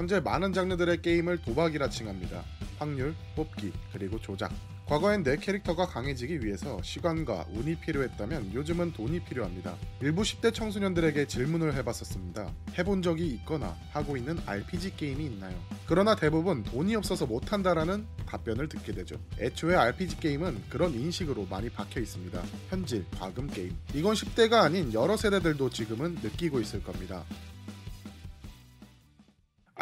현재 많은 장르들의 게임을 도박이라 칭합니다. 확률, 뽑기, 그리고 조작. 과거엔 내 캐릭터가 강해지기 위해서 시간과 운이 필요했다면 요즘은 돈이 필요합니다. 일부 10대 청소년들에게 질문을 해봤었습니다. 해본 적이 있거나 하고 있는 RPG 게임이 있나요? 그러나 대부분 돈이 없어서 못한다라는 답변을 듣게 되죠. 애초에 RPG 게임은 그런 인식으로 많이 박혀 있습니다. 현질, 과금 게임. 이건 10대가 아닌 여러 세대들도 지금은 느끼고 있을 겁니다.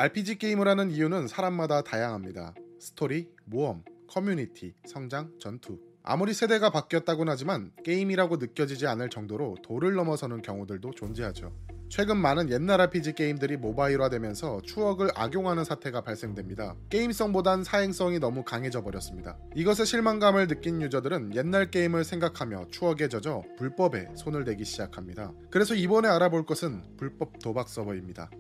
RPG 게임을 하는 이유는 사람마다 다양합니다. 스토리, 모험, 커뮤니티, 성장, 전투. 아무리 세대가 바뀌었다곤 하지만 게임이라고 느껴지지 않을 정도로 도를 넘어서는 경우들도 존재하죠. 최근 많은 옛날 RPG 게임들이 모바일화되면서 추억을 악용하는 사태가 발생됩니다. 게임성보단 사행성이 너무 강해져 버렸습니다. 이것에 실망감을 느낀 유저들은 옛날 게임을 생각하며 추억에 젖어 불법에 손을 대기 시작합니다. 그래서 이번에 알아볼 것은 불법 도박 서버입니다.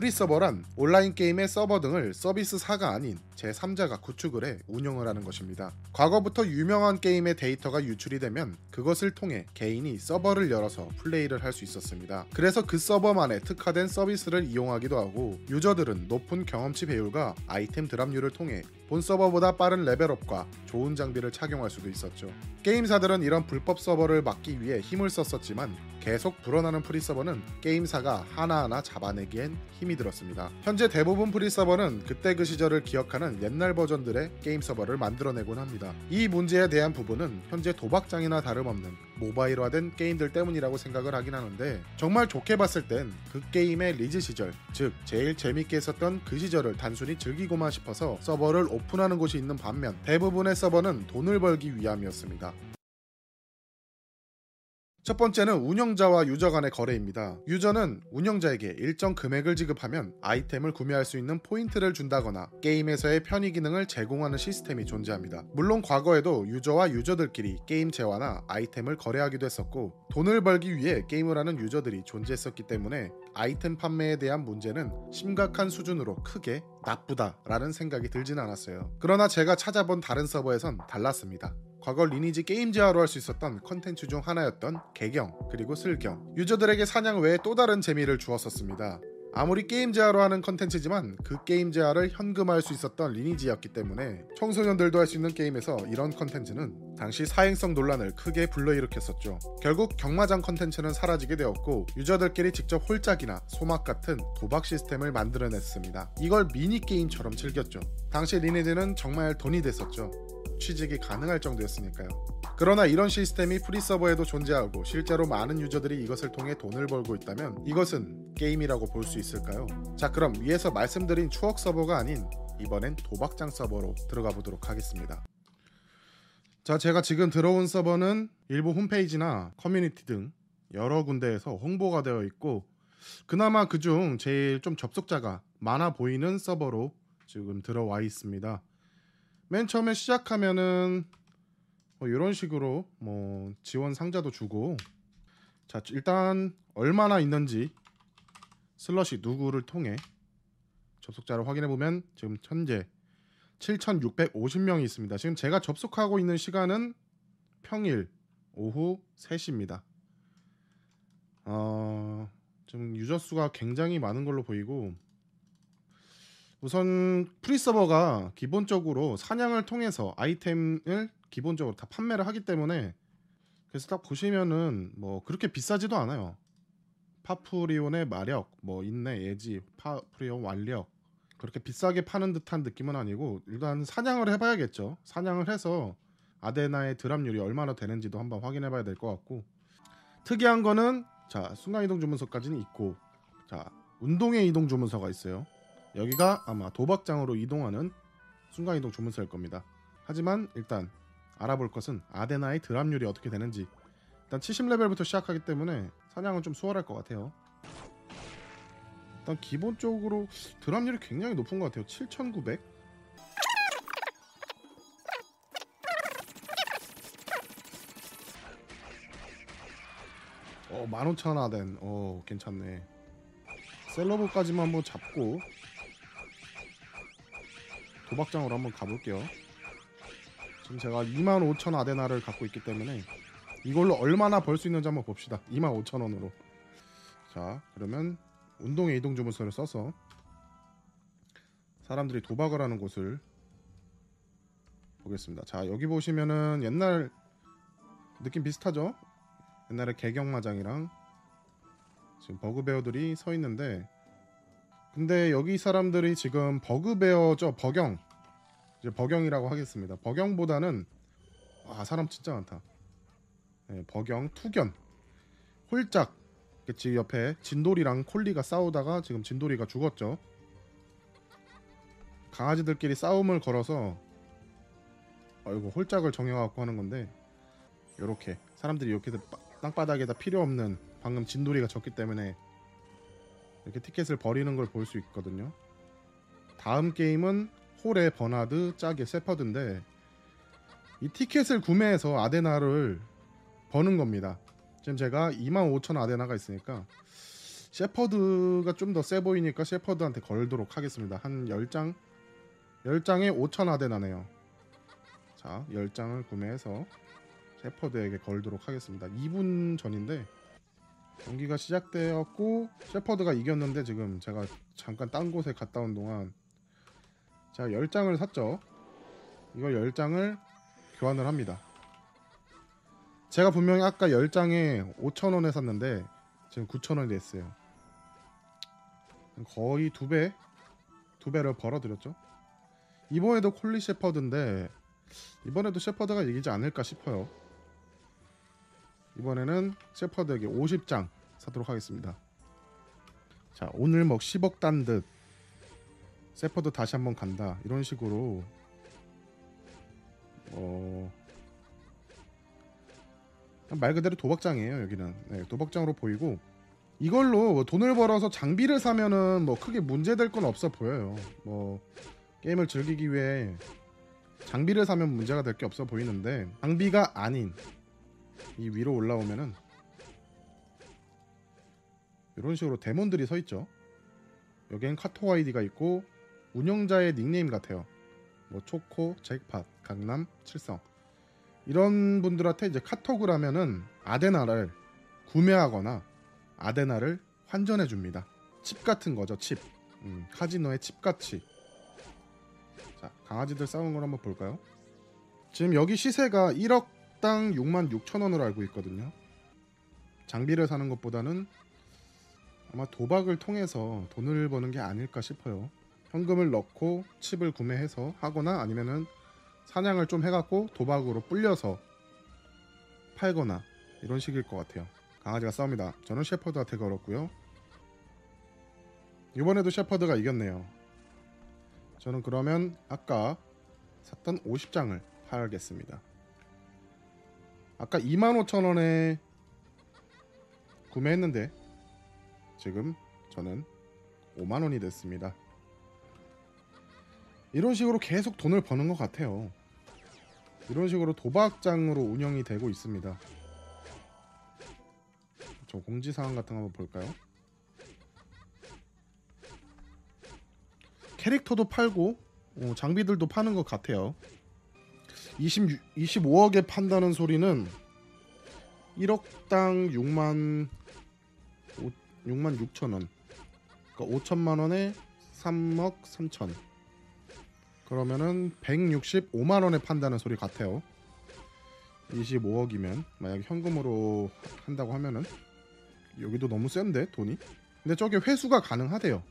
프리서버란 온라인 게임의 서버 등을 서비스사가 아닌 제3자가 구축을 해 운영을 하는 것입니다. 과거부터 유명한 게임의 데이터가 유출이 되면 그것을 통해 개인이 서버를 열어서 플레이를 할 수 있었습니다. 그래서 그 서버만의 특화된 서비스를 이용하기도 하고 유저들은 높은 경험치 배율과 아이템 드랍률을 통해 본 서버보다 빠른 레벨업과 좋은 장비를 착용할 수도 있었죠. 게임사들은 이런 불법 서버를 막기 위해 힘을 썼었지만 계속 불어나는 프리서버는 게임사가 하나하나 잡아내기엔 힘이 들었습니다. 현재 대부분 프리 서버는 그때 그 시절을 기억하는 옛날 버전들의 게임 서버를 만들어내곤 합니다. 이 문제에 대한 부분은 현재 도박장이나 다름없는 모바일화된 게임들 때문이라고 생각을 하긴 하는데 정말 좋게 봤을 땐 그 게임의 리즈 시절, 즉 제일 재밌게 했었던 그 시절을 단순히 즐기고만 싶어서 서버를 오픈하는 곳이 있는 반면 대부분의 서버는 돈을 벌기 위함이었습니다. 첫 번째는 운영자와 유저 간의 거래입니다. 유저는 운영자에게 일정 금액을 지급하면 아이템을 구매할 수 있는 포인트를 준다거나 게임에서의 편의 기능을 제공하는 시스템이 존재합니다. 물론 과거에도 유저와 유저들끼리 게임 재화나 아이템을 거래하기도 했었고 돈을 벌기 위해 게임을 하는 유저들이 존재했었기 때문에 아이템 판매에 대한 문제는 심각한 수준으로 크게 나쁘다라는 생각이 들진 않았어요. 그러나 제가 찾아본 다른 서버에선 달랐습니다. 과거 리니지 게임 재화로 할 수 있었던 컨텐츠 중 하나였던 개경 그리고 슬경 유저들에게 사냥 외에 또 다른 재미를 주었었습니다. 아무리 게임 재화로 하는 컨텐츠지만 그 게임 재화를 현금화할 수 있었던 리니지였기 때문에 청소년들도 할 수 있는 게임에서 이런 컨텐츠는 당시 사행성 논란을 크게 불러일으켰었죠. 결국 경마장 컨텐츠는 사라지게 되었고 유저들끼리 직접 홀짝이나 소막 같은 도박 시스템을 만들어냈습니다. 이걸 미니게임처럼 즐겼죠. 당시 리니지는 정말 돈이 됐었죠. 취직이 가능할 정도였으니까요. 그러나 이런 시스템이 프리 서버에도 존재하고 실제로 많은 유저들이 이것을 통해 돈을 벌고 있다면 이것은 게임이라고 볼 수 있을까요? 자 그럼 위에서 말씀드린 추억 서버가 아닌 이번엔 도박장 서버로 들어가 보도록 하겠습니다. 자 제가 지금 들어온 서버는 일부 홈페이지나 커뮤니티 등 여러 군데에서 홍보가 되어 있고 그나마 그중 제일 좀 접속자가 많아 보이는 서버로 지금 들어와 있습니다. 맨 처음에 시작하면은 뭐 이런 식으로 뭐 지원 상자도 주고 자 일단 얼마나 있는지 슬러시 누구를 통해 접속자를 확인해 보면 지금 현재 7,650명이 있습니다. 지금 제가 접속하고 있는 시간은 평일 오후 3시입니다. 어, 지금 유저 수가 굉장히 많은 걸로 보이고 우선 프리서버가 기본적으로 사냥을 통해서 아이템을 기본적으로 다 판매를 하기 때문에 그래서 딱 보시면은 뭐 그렇게 비싸지도 않아요. 파프리온의 마력, 뭐 인내, 예지, 파프리온 완력 그렇게 비싸게 파는 듯한 느낌은 아니고 일단 사냥을 해봐야겠죠. 사냥을 해서 아데나의 드랍률이 얼마나 되는지도 한번 확인해봐야 될 것 같고 특이한 거는 자 순간이동 주문서까지는 있고 자 운동의 이동 주문서가 있어요. 여기가 아마 도박장으로 이동하는 순간이동 주문서일 겁니다. 하지만 일단 알아볼 것은 아데나의 드랍률이 어떻게 되는지 일단 70레벨부터 시작하기 때문에 사냥은 좀 수월할 것 같아요. 일단 기본적으로 드랍률이 굉장히 높은 것 같아요. 7,900. 어, 15,000 아덴. 어, 괜찮네. 셀러브까지만 한번 잡고 도박장으로 한번 가볼게요. 지금 제가 25,000 아데나를 갖고 있기 때문에 이걸로 얼마나 벌 수 있는지 한번 봅시다. 25,000원으로. 자 그러면 운동의 이동 주문서를 써서 사람들이 도박을 하는 곳을 보겠습니다. 자 여기 보시면은 옛날 느낌 비슷하죠? 옛날에 개경마장이랑 지금 버그 베어들이 서 있는데 근데 여기 사람들이 지금 버그베어죠 버경 이제 버경이라고 하겠습니다. 버경보다는 아 사람 진짜 많다. 네, 버경 투견 홀짝 그치 옆에 진돌이랑 콜리가 싸우다가 지금 진돌이가 죽었죠. 강아지들끼리 싸움을 걸어서 어, 이거 홀짝을 정해갖고 하는 건데 요렇게 사람들이 이렇게 땅바닥에다 필요 없는 방금 진돌이가 졌기 때문에 이렇게 티켓을 버리는 걸 볼 수 있거든요. 다음 게임은 홀의 버나드 짝의 세퍼드인데 이 티켓을 구매해서 아데나를 버는 겁니다. 지금 제가 25,000 아데나가 있으니까 셰퍼드가 좀 더 세 보이니까 셰퍼드한테 걸도록 하겠습니다. 한 10장 10장에 5,000 아데나네요. 자, 10장을 구매해서 셰퍼드에게 걸도록 하겠습니다. 2분 전인데 경기가 시작되었고 셰퍼드가 이겼는데 지금 제가 잠깐 딴 곳에 갔다 온 동안 제가 10장을 샀죠. 이거 10장을 교환을 합니다. 제가 분명히 아까 10장에 5,000원에 샀는데 지금 9,000원이 됐어요. 거의 두 배, 두 배를 벌어들였죠. 이번에도 콜리 셰퍼드인데 이번에도 셰퍼드가 이기지 않을까 싶어요. 이번에는 셰퍼드에게 50장 사도록 하겠습니다. 자 오늘 뭐 10억 단 듯 셰퍼드 다시 한번 간다. 이런 식으로 어... 말 그대로 도박장이에요 여기는. 네, 도박장으로 보이고. 이걸로 뭐 돈을 벌어서 장비를 사면은 뭐 크게 문제될 건 없어 보여요. 뭐 게임을 즐기기 위해 장비를 사면 문제가 될 게 없어 보이는데 장비가 아닌 이 위로 올라오면은 이런 식으로 데몬들이 서 있죠. 여기엔 카톡 아이디가 있고 운영자의 닉네임 같아요. 뭐 초코, 잭팟, 강남, 칠성 이런 분들한테 이제 카톡을 하면은 아데나를 구매하거나 아데나를 환전해 줍니다. 칩 같은 거죠, 칩. 음, 카지노의 칩 같이. 자, 강아지들 싸우는 걸 한번 볼까요? 지금 여기 시세가 1억 당 6만 6천 원으로 알고 있거든요. 장비를 사는 것보다는 아마 도박을 통해서 돈을 버는 게 아닐까 싶어요. 현금을 넣고 칩을 구매해서 하거나 아니면은 사냥을 좀 해갖고 도박으로 불려서 팔거나 이런 식일 것 같아요. 강아지가 싸웁니다. 저는 셰퍼드한테 걸었고요. 이번에도 셰퍼드가 이겼네요. 저는 그러면 아까 샀던 50장을 팔겠습니다. 아까 25,000원에 구매했는데 지금 저는 5만원이 됐습니다. 이런 식으로 계속 돈을 버는 것 같아요. 이런 식으로 도박장으로 운영이 되고 있습니다. 저 공지사항 같은 거 한번 볼까요? 캐릭터도 팔고 어, 장비들도 파는 것 같아요. 20, 25억에 판다는 소리는 1억당 6만 5, 6만 6천 원. 그러니까 5천만 원에 3억 3천. 그러면은 165만 원에 판다는 소리 같아요. 25억이면 만약 현금으로 한다고 하면은 여기도 너무 센데 돈이. 근데 저게 회수가 가능하대요.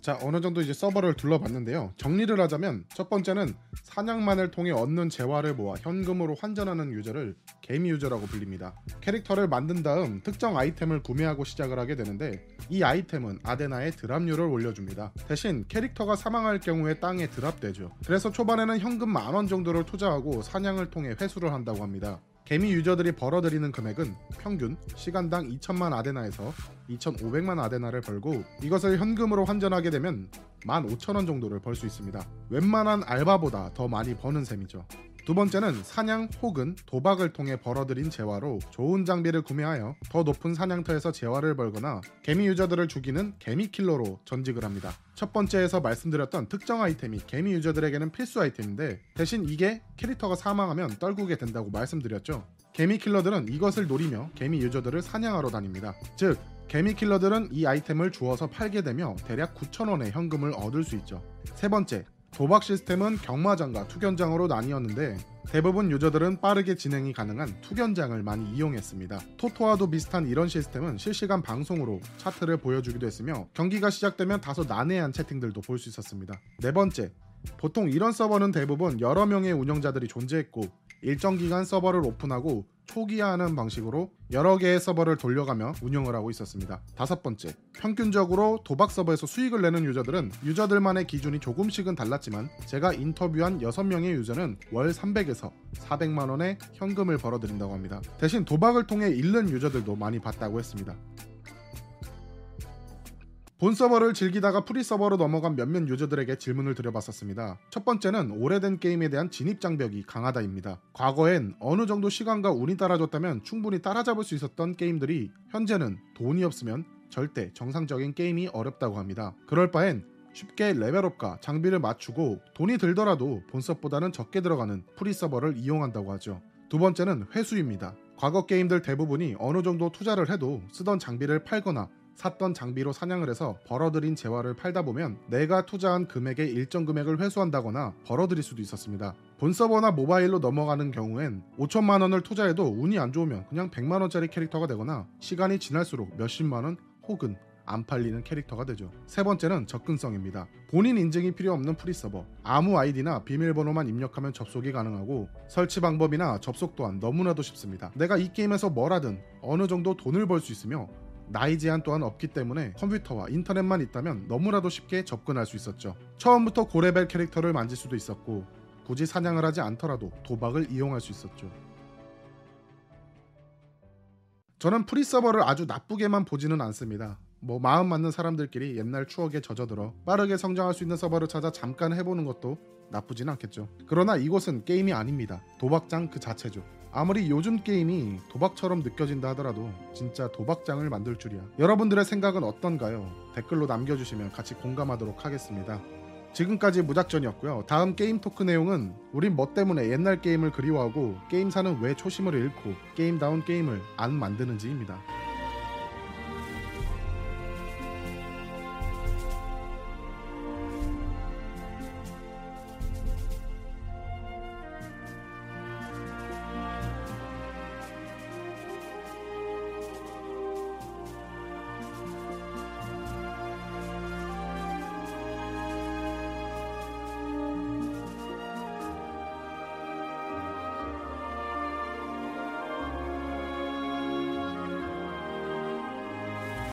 자 어느 정도 이제 서버를 둘러봤는데요. 정리를 하자면 첫 번째는 사냥만을 통해 얻는 재화를 모아 현금으로 환전하는 유저를 개미 유저라고 불립니다. 캐릭터를 만든 다음 특정 아이템을 구매하고 시작을 하게 되는데 이 아이템은 아데나의 드랍률을 올려줍니다. 대신 캐릭터가 사망할 경우에 땅에 드랍되죠. 그래서 초반에는 현금 만원 정도를 투자하고 사냥을 통해 회수를 한다고 합니다. 개미 유저들이 벌어들이는 금액은 평균 시간당 2천만 아데나에서 2,500만 아데나를 벌고 이것을 현금으로 환전하게 되면 15,000원 정도를 벌 수 있습니다. 웬만한 알바보다 더 많이 버는 셈이죠. 두 번째는 사냥 혹은 도박을 통해 벌어들인 재화로 좋은 장비를 구매하여 더 높은 사냥터에서 재화를 벌거나 개미 유저들을 죽이는 개미 킬러로 전직을 합니다. 첫 번째에서 말씀드렸던 특정 아이템이 개미 유저들에게는 필수 아이템인데 대신 이게 캐릭터가 사망하면 떨구게 된다고 말씀드렸죠. 개미 킬러들은 이것을 노리며 개미 유저들을 사냥하러 다닙니다. 즉 개미 킬러들은 이 아이템을 주어서 팔게 되며 대략 9,000원의 현금을 얻을 수 있죠. 세 번째, 도박 시스템은 경마장과 투견장으로 나뉘었는데 대부분 유저들은 빠르게 진행이 가능한 투견장을 많이 이용했습니다. 토토와도 비슷한 이런 시스템은 실시간 방송으로 차트를 보여주기도 했으며 경기가 시작되면 다소 난해한 채팅들도 볼 수 있었습니다. 네 번째, 보통 이런 서버는 대부분 여러 명의 운영자들이 존재했고 일정 기간 서버를 오픈하고 초기화하는 방식으로 여러 개의 서버를 돌려가며 운영을 하고 있었습니다. 다섯 번째, 평균적으로 도박 서버에서 수익을 내는 유저들은 유저들만의 기준이 조금씩은 달랐지만 제가 인터뷰한 6명의 유저는 월 300에서 400만 원의 현금을 벌어들인다고 합니다. 대신 도박을 통해 잃는 유저들도 많이 봤다고 했습니다. 본 서버를 즐기다가 프리 서버로 넘어간 몇몇 유저들에게 질문을 드려봤었습니다. 첫 번째는 오래된 게임에 대한 진입 장벽이 강하다입니다. 과거엔 어느 정도 시간과 운이 따라줬다면 충분히 따라잡을 수 있었던 게임들이 현재는 돈이 없으면 절대 정상적인 게임이 어렵다고 합니다. 그럴 바엔 쉽게 레벨업과 장비를 맞추고 돈이 들더라도 본섭보다는 적게 들어가는 프리 서버를 이용한다고 하죠. 두 번째는 회수입니다. 과거 게임들 대부분이 어느 정도 투자를 해도 쓰던 장비를 팔거나 샀던 장비로 사냥을 해서 벌어들인 재화를 팔다 보면 내가 투자한 금액의 일정 금액을 회수한다거나 벌어들일 수도 있었습니다. 본 서버나 모바일로 넘어가는 경우엔 5천만 원을 투자해도 운이 안 좋으면 그냥 100만 원짜리 캐릭터가 되거나 시간이 지날수록 몇십만 원 혹은 안 팔리는 캐릭터가 되죠. 세 번째는 접근성입니다. 본인 인증이 필요 없는 프리 서버. 아무 아이디나 비밀번호만 입력하면 접속이 가능하고 설치 방법이나 접속 또한 너무나도 쉽습니다. 내가 이 게임에서 뭘 하든 어느 정도 돈을 벌 수 있으며 나이 제한 또한 없기 때문에 컴퓨터와 인터넷만 있다면 너무나도 쉽게 접근할 수 있었죠. 처음부터 고레벨 캐릭터를 만질 수도 있었고 굳이 사냥을 하지 않더라도 도박을 이용할 수 있었죠. 저는 프리 서버를 아주 나쁘게만 보지는 않습니다. 뭐 마음 맞는 사람들끼리 옛날 추억에 젖어들어 빠르게 성장할 수 있는 서버를 찾아 잠깐 해보는 것도 나쁘진 않겠죠. 그러나 이곳은 게임이 아닙니다. 도박장 그 자체죠. 아무리 요즘 게임이 도박처럼 느껴진다 하더라도 진짜 도박장을 만들 줄이야. 여러분들의 생각은 어떤가요? 댓글로 남겨주시면 같이 공감하도록 하겠습니다. 지금까지 무작전이었고요. 다음 게임 토크 내용은 우린 뭐 때문에 옛날 게임을 그리워하고 게임사는 왜 초심을 잃고 게임다운 게임을 안 만드는지입니다.